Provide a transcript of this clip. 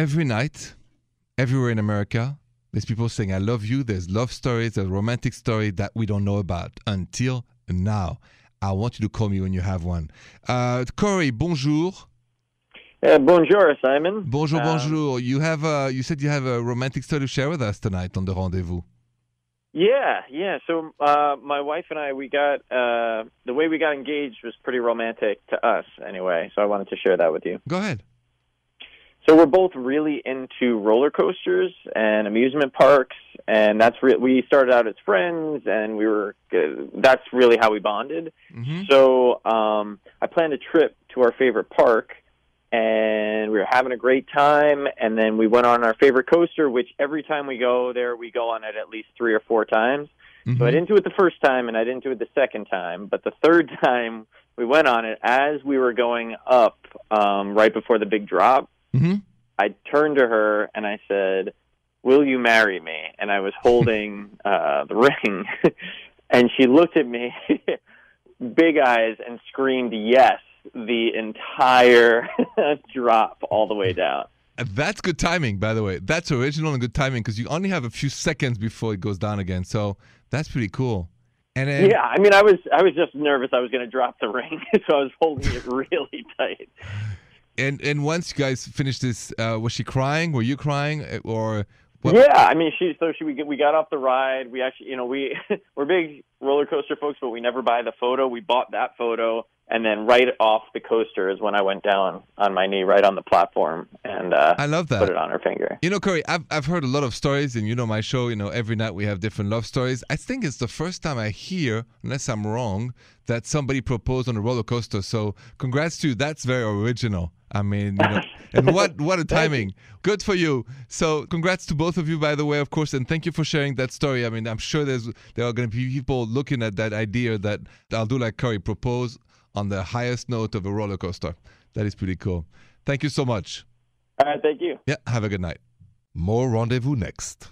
every night, everywhere in America, there's people saying, I love you. There's love stories, there's romantic story that we don't know about until now. I want you to call me when you have one. Uh, Corey, bonjour. Uh, bonjour, Simon. Bonjour, Um, bonjour. You have a, you said you have a romantic story to share with us tonight on the rendezvous. Yeah, yeah. So uh, my wife and I, we got uh, the way we got engaged was pretty romantic to us, anyway. So I wanted to share that with you. Go ahead. So we're both really into roller coasters and amusement parks, and that's re- we started out as friends, and we were uh, that's really how we bonded. hmm So um, I planned a trip to our favorite park, and we were having a great time. And then we went on our favorite coaster, which every time we go there, we go on it at least three or four times. So I didn't do it the first time, and I didn't do it the second time. But the third time we went on it, as we were going up, um, right before the big drop, hmm I turned to her and I said, "Will you marry me?" And I was holding uh, the ring, and she looked at me, big eyes, and screamed yes the entire drop all the way down. That's good timing, by the way. That's original and good timing because you only have a few seconds before it goes down again. So that's pretty cool. And then, Yeah, I mean, I was I was just nervous I was going to drop the ring, so I was holding it really tight. And and once you guys finished this, uh, was she crying? Were you crying? Uh, Or what? Yeah, I mean, she so she we, we got off the ride. We actually, you know, we we're big roller coaster folks, but we never buy the photo. We bought that photo, and then right off the coaster is when I went down on my knee, right on the platform, and uh, I love that. put it on her finger. You know, Corey, I've, I've heard a lot of stories, and you know my show, you know, every night we have different love stories. I think it's the first time I hear, unless I'm wrong, that somebody proposed on a roller coaster. So congrats to you. That's very original. I mean, you know, and what, what a timing. Good for you. So congrats to both of you, by the way, of course, and thank you for sharing that story. I mean, I'm sure there's there are going to be people looking at that idea that I'll do like Corey, propose on the highest note of a roller coaster. That is pretty cool. Thank you so much. All right, thank you. Yeah, have a good night. More rendezvous next.